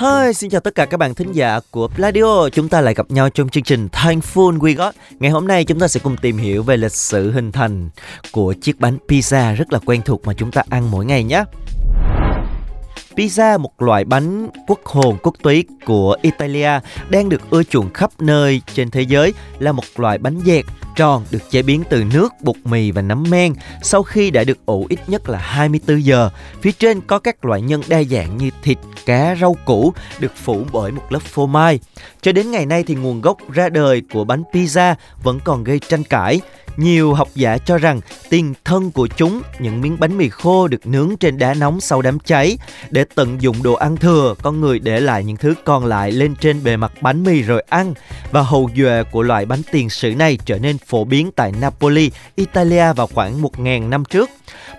Hi, xin chào tất cả các bạn thính giả của Pladio. Chúng ta lại gặp nhau trong chương trình Thankful We Got. Ngày hôm nay chúng ta sẽ cùng tìm hiểu về lịch sử hình thành của chiếc bánh pizza rất là quen thuộc mà chúng ta ăn mỗi ngày nhé. Pizza, một loại bánh quốc hồn quốc túy của Italia, đang được ưa chuộng khắp nơi trên thế giới, là một loại bánh dẹt tròn được chế biến từ nước, bột mì và nấm men sau khi đã được ủ ít nhất là 24 giờ. Phía trên có các loại nhân đa dạng như thịt, cá, rau củ được phủ bởi một lớp phô mai. Cho đến ngày nay thì nguồn gốc ra đời của bánh pizza vẫn còn gây tranh cãi. Nhiều học giả cho rằng tiền thân của chúng, những miếng bánh mì khô được nướng trên đá nóng sau đám cháy. Để tận dụng đồ ăn thừa, con người để lại những thứ còn lại lên trên bề mặt bánh mì rồi ăn. Và hầu duệ của loại bánh tiền sử này trở nên phổ biến tại Napoli, Italia vào khoảng 1.000 năm trước.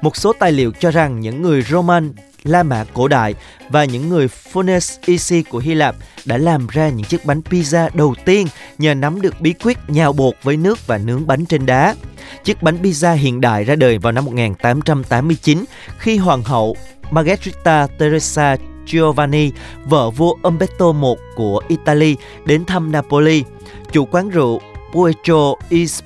Một số tài liệu cho rằng những người Roman La Mã cổ đại và những người Phones Isi của Hy Lạp đã làm ra những chiếc bánh pizza đầu tiên nhờ nắm được bí quyết nhào bột với nước và nướng bánh trên đá. Chiếc bánh pizza hiện đại ra đời vào năm 1889 khi hoàng hậu Margherita Teresa Giovanni, vợ vua Umberto I của Italy, đến thăm Napoli. Chủ quán rượu Puecho is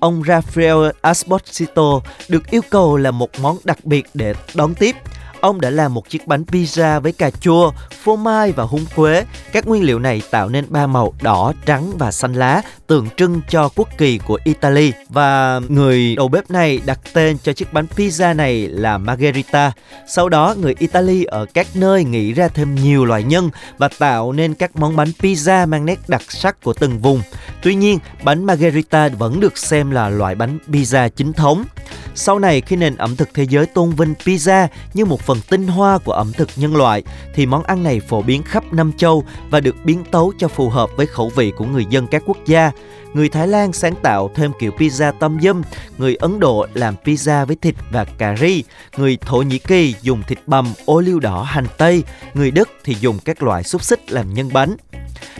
ông Rafael Asposito được yêu cầu là một món đặc biệt để đón tiếp. Ông đã làm một chiếc bánh pizza với cà chua, phô mai và húng quế. Các nguyên liệu này tạo nên ba màu đỏ, trắng và xanh lá, tượng trưng cho quốc kỳ của Italy. Và người đầu bếp này đặt tên cho chiếc bánh pizza này là Margherita. Sau đó, người Italy ở các nơi nghĩ ra thêm nhiều loại nhân và tạo nên các món bánh pizza mang nét đặc sắc của từng vùng. Tuy nhiên, bánh Margherita vẫn được xem là loại bánh pizza chính thống. Sau này khi nền ẩm thực thế giới tôn vinh pizza như một phần tinh hoa của ẩm thực nhân loại thì món ăn này phổ biến khắp năm châu và được biến tấu cho phù hợp với khẩu vị của người dân các quốc gia. Người Thái Lan sáng tạo thêm kiểu pizza tâm dâm, người Ấn Độ làm pizza với thịt và cà ri, người Thổ Nhĩ Kỳ dùng thịt bằm, ô liu đỏ, hành tây, người Đức thì dùng các loại xúc xích làm nhân bánh.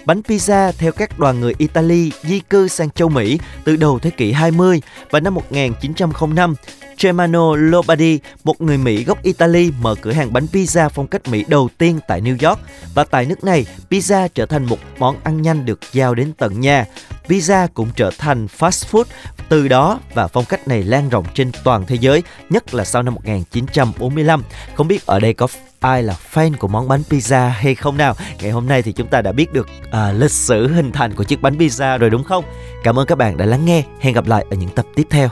Bánh pizza theo các đoàn người Italy di cư sang châu Mỹ từ đầu thế kỷ 20 và năm 1905, Germano Lombardi, một người Mỹ gốc Italy mở cửa hàng bánh pizza phong cách Mỹ đầu tiên tại New York và tại nước này, pizza trở thành một món ăn nhanh được giao đến tận nhà. Pizza cũng trở thành fast food. Từ đó và phong cách này lan rộng trên toàn thế giới, nhất là sau năm 1945. Không biết ở đây có ai là fan của món bánh pizza hay không nào? Ngày hôm nay thì chúng ta đã biết được à, lịch sử hình thành của chiếc bánh pizza rồi đúng không? Cảm ơn các bạn đã lắng nghe. Hẹn gặp lại ở những tập tiếp theo.